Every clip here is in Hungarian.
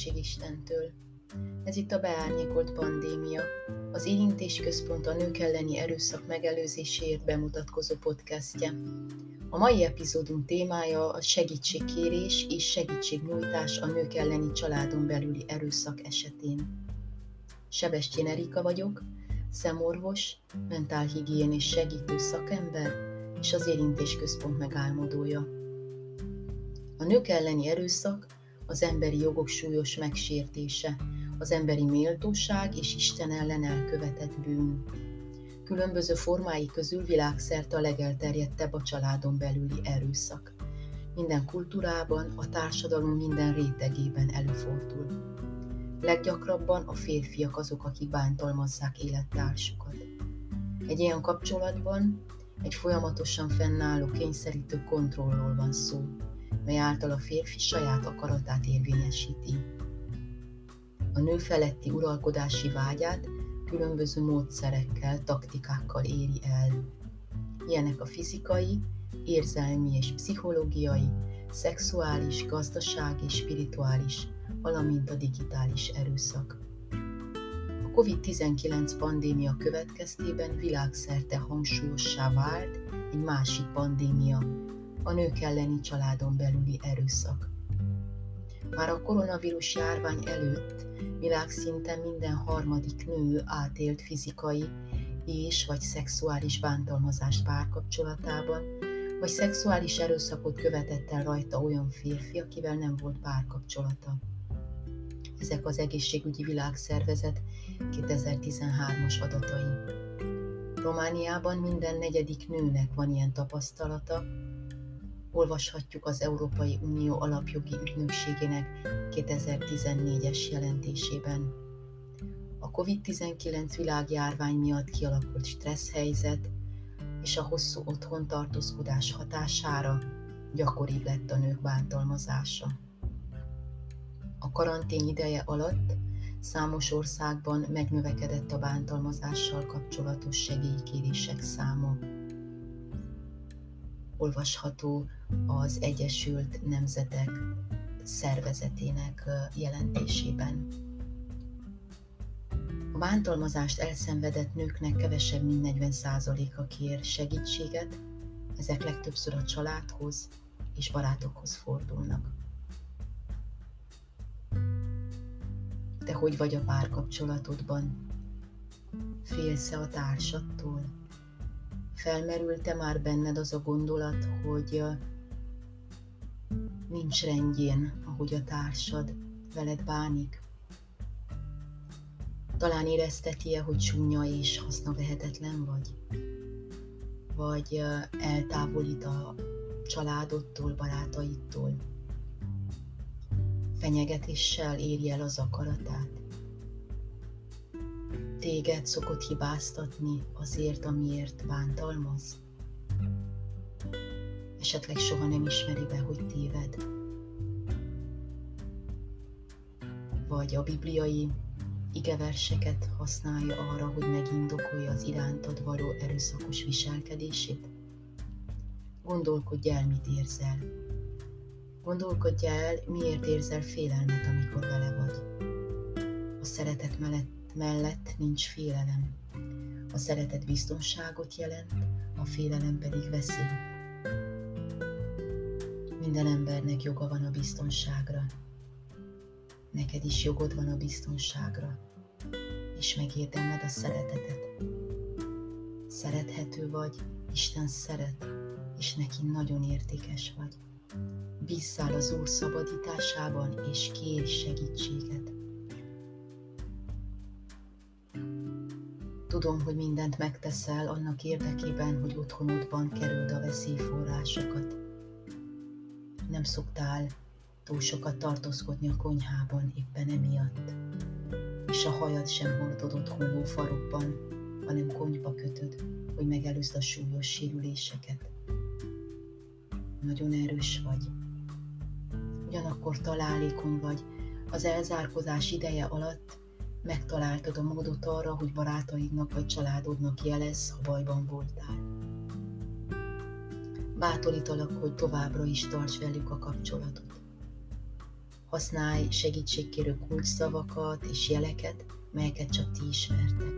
Dicsőség Istentől! Ez itt a Beárnyékolt Pandémia, az Érintés Központ a nők elleni erőszak megelőzéséért bemutatkozó podcastje. A mai epizódunk témája a segítségkérés és segítségnyújtás a nők elleni családon belüli erőszak esetén. Sebestyén Erika vagyok, szemorvos, mentálhigiénés segítő szakember és az Érintés Központ megálmodója. A nők elleni erőszak az emberi jogok súlyos megsértése, az emberi méltóság és Isten ellen elkövetett bűn. Különböző formái közül világszerte a legelterjedtebb a családon belüli erőszak. Minden kultúrában, a társadalom minden rétegében előfordul. Leggyakrabban a férfiak azok, akik bántalmazzák élettársukat. Egy ilyen kapcsolatban egy folyamatosan fennálló kényszerítő kontrollról van szó, mely által a férfi saját akaratát érvényesíti. A nő feletti uralkodási vágyát különböző módszerekkel, taktikákkal éri el. Ilyenek a fizikai, érzelmi és pszichológiai, szexuális, gazdasági spirituális, valamint a digitális erőszak. A COVID-19 pandémia következtében világszerte hangsúlyossá vált egy másik pandémia, a nők elleni családon belüli erőszak. Már a koronavírus járvány előtt világszinten minden harmadik nő átélt fizikai és vagy szexuális bántalmazást párkapcsolatában, vagy szexuális erőszakot követett el rajta olyan férfi, akivel nem volt párkapcsolata. Ezek az egészségügyi világszervezet 2013-as adatai. Romániában minden negyedik nőnek van ilyen tapasztalata, olvashatjuk az Európai Unió alapjogi ügynökségének 2014-es jelentésében. A COVID-19 világjárvány miatt kialakult stressz helyzet és a hosszú otthon tartózkodás hatására gyakoribb lett a nők bántalmazása. A karantén ideje alatt számos országban megnövekedett a bántalmazással kapcsolatos segélykérések száma olvasható az Egyesült Nemzetek szervezetének jelentésében. A bántalmazást elszenvedett nőknek kevesebb, mint 40%-a kér segítséget, ezek legtöbbször a családhoz és barátokhoz fordulnak. Te hogy vagy a párkapcsolatodban? Félsz-e a társadtól? Felmerült-e már benned az a gondolat, hogy nincs rendjén, ahogy a társad veled bánik? Talán érezteti-e, hogy csúnya és hasznavehetetlen vagy? Vagy eltávolít a családodtól, barátaitól? Fenyegetéssel éri el az akaratát? Téged szokott hibáztatni azért, amiért bántalmaz? Esetleg soha nem ismeri be, hogy téved? Vagy a bibliai igeverseket használja arra, hogy megindokolja az irántad való erőszakos viselkedését? Gondolkodj el, mit érzel. Gondolkodj el, miért érzel félelmet, amikor vele vagy. A szeretet mellett mellett nincs félelem. A szeretet biztonságot jelent, a félelem pedig veszély. Minden embernek joga van a biztonságra. Neked is jogod van a biztonságra, és megérdemled a szeretetet. Szerethető vagy, Isten szeret, és neki nagyon értékes vagy. Bízzál az Úr szabadításában, és kérj segítséget. Tudom, hogy mindent megteszel annak érdekében, hogy otthonodban kerüld a veszélyforrásokat. Nem szoktál túl sokat tartózkodni a konyhában éppen emiatt, és a hajad sem hordod otthon hófarokban, hanem konyba kötöd, hogy megelőzd a súlyos sérüléseket. Nagyon erős vagy. Ugyanakkor találékony vagy, az elzárkozás ideje alatt megtaláltad a módot arra, hogy barátaidnak vagy családodnak jelez, ha bajban voltál. Bátorítalak, hogy továbbra is tarts velük a kapcsolatot. Használj segítségkérő kulcsszavakat és jeleket, melyeket csak ti ismertek.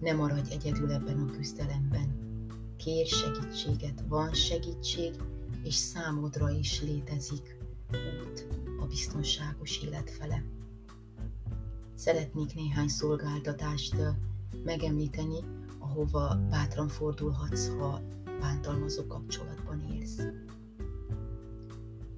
Ne maradj egyedül ebben a küzdelemben. Kér segítséget, van segítség, és számodra is létezik út a biztonságos élet fele. Szeretnék néhány szolgáltatást megemlíteni, ahova bátran fordulhatsz, ha bántalmazó kapcsolatban élsz.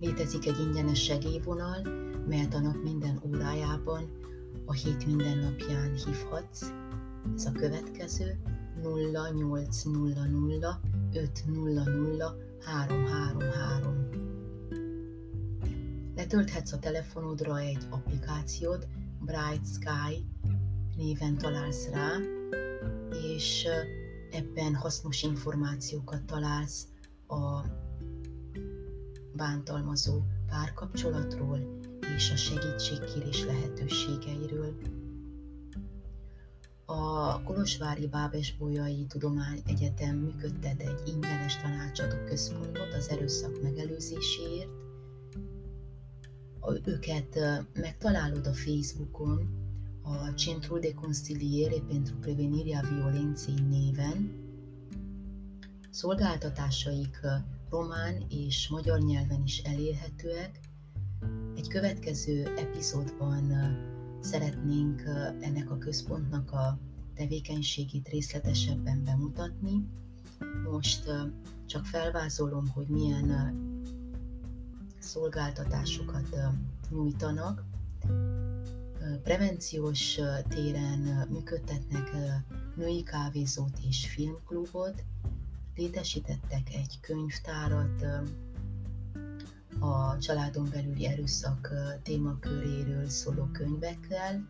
Létezik egy ingyenes segélyvonal, melyet a nap minden órájában, a hét minden napján hívhatsz. Ez a következő 0800 500 333. Letölthetsz a telefonodra egy applikációt, Bright Sky néven találsz rá, és ebben hasznos információkat találsz a bántalmazó párkapcsolatról és a segítségkérés lehetőségeiről. A Kolozsvári Bábes-Bolyai Egyetem működtet egy ingyenes tanácsadó központot az erőszak megelőzéséért. Őket megtalálod a Facebookon, a Centro de Conciliere pentru Prevenire a Violenza néven. Szolgáltatásaik román és magyar nyelven is elérhetőek. Egy következő epizódban szeretnénk ennek a központnak a tevékenységét részletesebben bemutatni. Most csak felvázolom, hogy milyen szolgáltatásokat nyújtanak. Prevenciós téren működtetnek női kávézót és filmklubot, létesítettek egy könyvtárat, a családon belüli erőszak témaköréről szóló könyvekkel,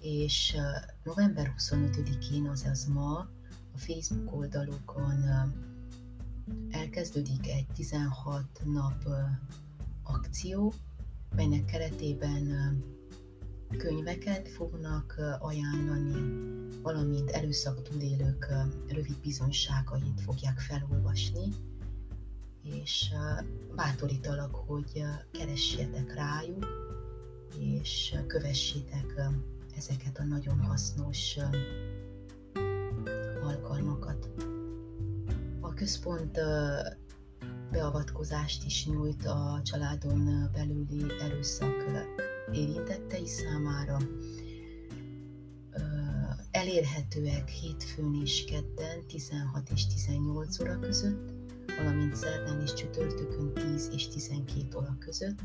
és november 25-én, azaz ma a Facebook oldalukon elkezdődik egy 16 nap akció, melynek keretében könyveket fognak ajánlani, valamint erőszak túlélők rövid bizonyságait fogják felolvasni, és bátorítalak, hogy keressétek rájuk, és kövessétek ezeket a nagyon hasznos alkalmakat. Központ beavatkozást is nyújt a családon belüli erőszak érintettei számára. Elérhetőek hétfőn és kedden 16 és 18 óra között, valamint szerdán és csütörtökön 10 és 12 óra között.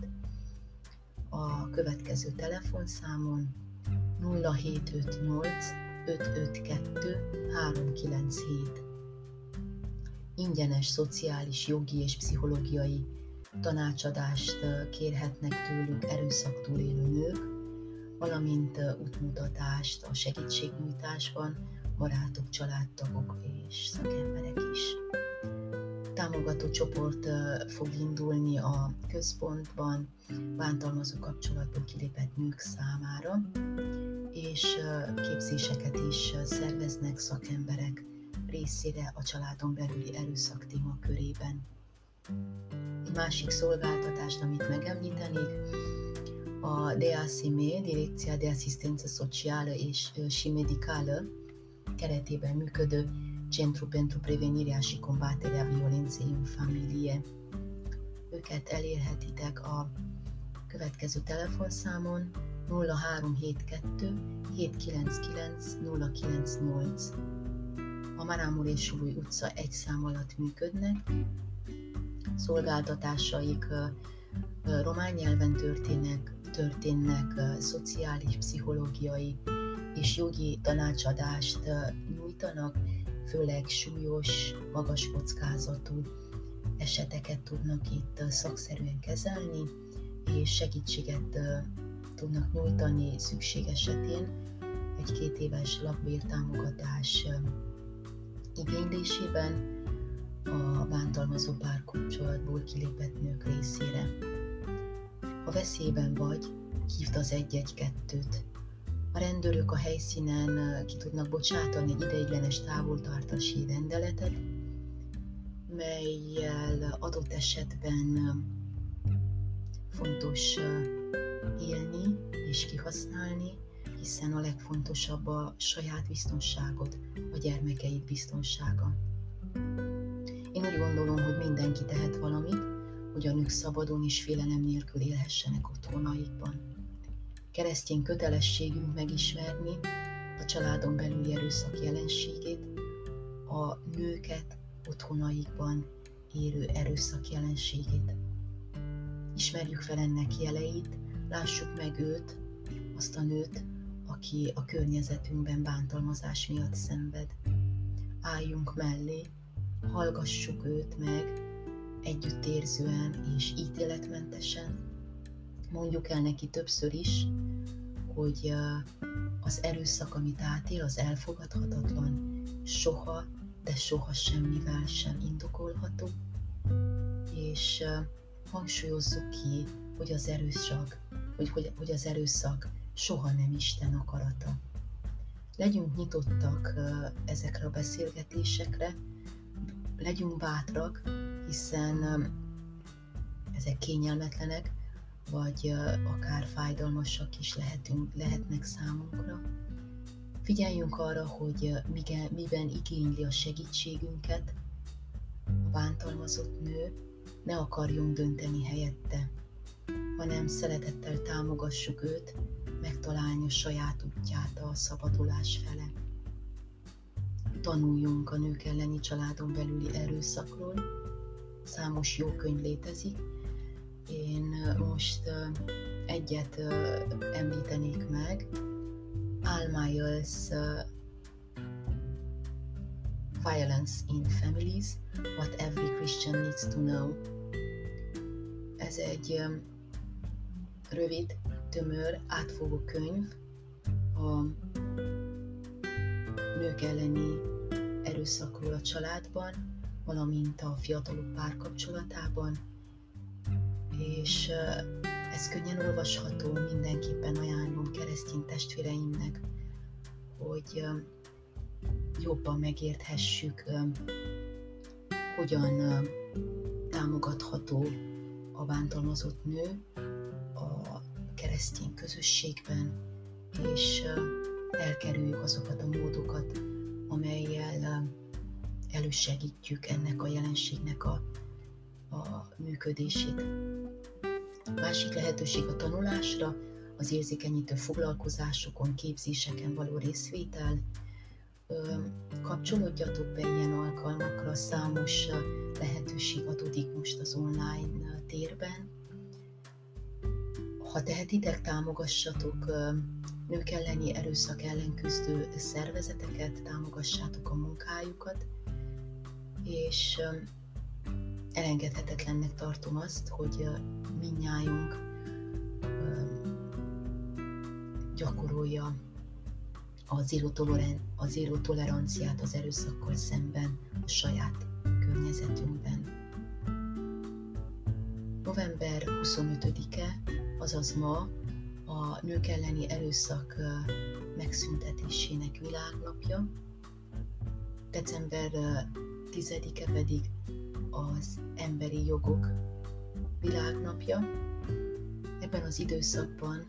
A következő telefonszámon 0758 552 397 ingyenes szociális, jogi és pszichológiai tanácsadást kérhetnek tőlük erőszak túlélő nők, valamint útmutatást a segítségnyújtásban barátok, családtagok és szakemberek is. Támogató csoport fog indulni a központban bántalmazó kapcsolatból kilépett nők számára, és képzéseket is szerveznek szakemberek részére a családon belüli erőszak témakörében. Egy másik szolgáltatást, amit megemlítenék, a DACME, Direcția de Asistență Socială și Medicală, keretében működő Centru pentru Prevenirea și Combaterea Violenței în Familie. Őket elérhetitek a következő telefonszámon 0372 799 098. A Marámul és Sulúj utca egy szám alatt működnek. Szolgáltatásaik román nyelven történnek, történnek szociális, pszichológiai és jogi tanácsadást nyújtanak, főleg súlyos, magas kockázatú eseteket tudnak itt szakszerűen kezelni, és segítséget tudnak nyújtani szükség esetén egy két éves lakbértámogatás igénylésében a bántalmazó párkapcsolatból kilépett nők részére. Ha veszélyben vagy, hívd az 112-t, a rendőrök a helyszínen ki tudnak bocsátani egy ideiglenes távoltartási rendeletet, melyel adott esetben fontos élni és kihasználni, hiszen a legfontosabb a saját biztonságod, a gyermekeid biztonsága. Én úgy gondolom, hogy mindenki tehet valamit, hogy a nők szabadon és félelem nélkül élhessenek otthonaikban. Keresztény kötelességünk megismerni a családon belüli erőszak jelenségét, a nőket otthonaikban érő erőszak jelenségét. Ismerjük fel ennek jeleit, lássuk meg őt, azt a nőt, aki a környezetünkben bántalmazás miatt szenved. Álljunk mellé, hallgassuk őt meg, együttérzően és ítéletmentesen. Mondjuk el neki többször is, hogy az erőszak, amit átél, az elfogadhatatlan, soha, de soha semmivel sem indokolható, és hangsúlyozzuk ki, hogy az erőszak, hogy, hogy, hogy az erőszak soha nem Isten akarata. Legyünk nyitottak ezekre a beszélgetésekre, legyünk bátrak, hiszen ezek kényelmetlenek, vagy akár fájdalmasak is lehetünk, lehetnek számunkra. Figyeljünk arra, hogy miben igényli a segítségünket a bántalmazott nő, ne akarjunk dönteni helyette, hanem szeretettel támogassuk őt, megtalálni a saját útját a szabadulás fele. Tanuljunk a nők elleni családon belüli erőszakról, számos jó könyv létezik. Én most egyet említenék meg, Almayer's Violence in Families, What Every Christian Needs to Know. Ez egy rövid, tömör, átfogó könyv a nők elleni erőszakról a családban, valamint a fiatalok párkapcsolatában, és ez könnyen olvasható, mindenképpen ajánlom keresztény testvéreimnek, hogy jobban megérthessük, hogyan támogatható a bántalmazott nő a keresztény közösségben, és elkerüljük azokat a módokat, amelyel elősegítjük ennek a jelenségnek a, a működését. A másik lehetőség a tanulásra, az érzékenyítő foglalkozásokon, képzéseken való részvétel. Kapcsolódjatok be ilyen alkalmakra, számos lehetőség adódik most az online térben. Ha tehetitek, támogassatok nők elleni erőszak ellen küzdő szervezeteket, támogassátok a munkájukat, és elengedhetetlennek tartom azt, hogy minnyájunk gyakorolja a zéró, toleranciát az erőszakkal szemben a saját környezetünkben. November 25-e, azaz ma a nők elleni erőszak megszüntetésének világnapja. December 10-e pedig az emberi jogok világnapja. Ebben az időszakban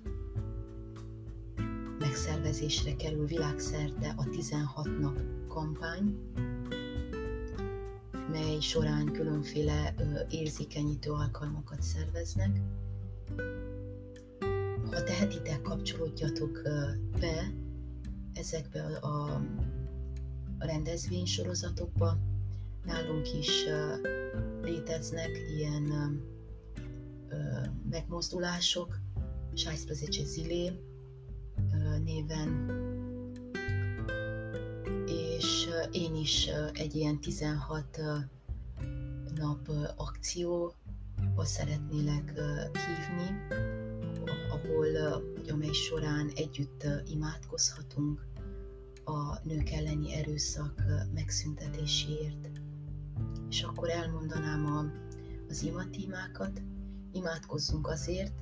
megszervezésre kerül világszerte a 16 nap kampány, mely során különféle érzékenyítő alkalmakat szerveznek. Ha tehetitek, kapcsolódjatok be ezekbe a rendezvénysorozatokba. Nálunk is léteznek ilyen megmozdulások, Sajszpezecse Zilé néven, és én is egy ilyen 16 nap akcióba szeretnélek hívni, ahol, amely során együtt imádkozhatunk a nők elleni erőszak megszüntetéséért. És akkor elmondanám a, az imatímákat, imádkozzunk azért,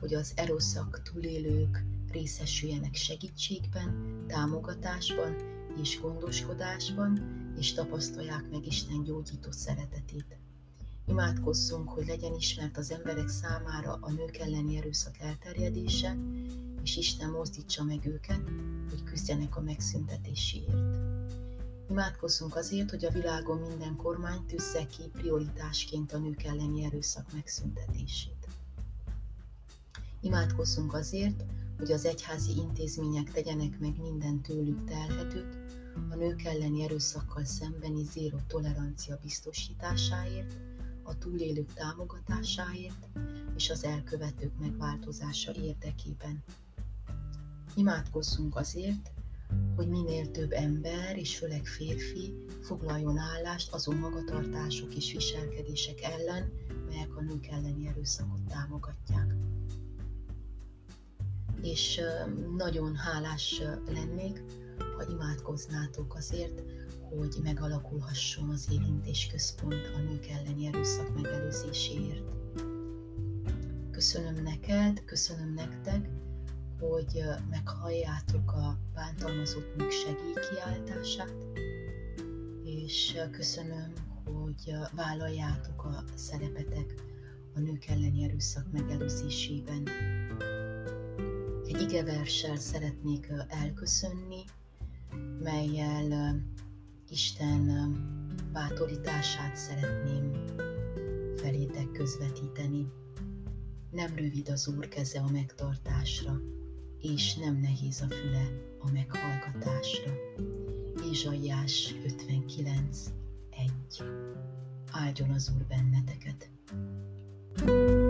hogy az erőszak túlélők részesüljenek segítségben, támogatásban és gondoskodásban, és tapasztalják meg Isten gyógyító szeretetét. Imádkozzunk, hogy legyen ismert az emberek számára a nők elleni erőszak elterjedése, és Isten mozdítsa meg őket, hogy küzdjenek a megszüntetéséért. Imádkozzunk azért, hogy a világon minden kormány tűzze ki prioritásként a nők elleni erőszak megszüntetését. Imádkozzunk azért, hogy az egyházi intézmények tegyenek meg minden tőlük telhetőt a nők elleni erőszakkal szembeni zéró tolerancia biztosításáért, a túlélők támogatásáért és az elkövetők megváltozása érdekében. Imádkozzunk azért, hogy minél több ember, és főleg férfi foglaljon állást azon magatartások és viselkedések ellen, melyek a nők elleni erőszakot támogatják. És nagyon hálás lennék, ha imádkoznátok azért, hogy megalakulhasson az érintés központ a nők elleni erőszak megelőzéséért. Köszönöm neked, köszönöm nektek, hogy meghalljátok a bántalmazott nők segélykiáltását, és köszönöm, hogy vállaljátok a szerepetek a nők elleni erőszak megelőzésében. Egy igeverssel szeretnék elköszönni, melyel Isten bátorítását szeretném felétek közvetíteni. Nem rövid az Úr keze a megtartásra, és nem nehéz a füle a meghallgatásra. Ézsaiás 59. 1. Áldjon az Úr benneteket! thank you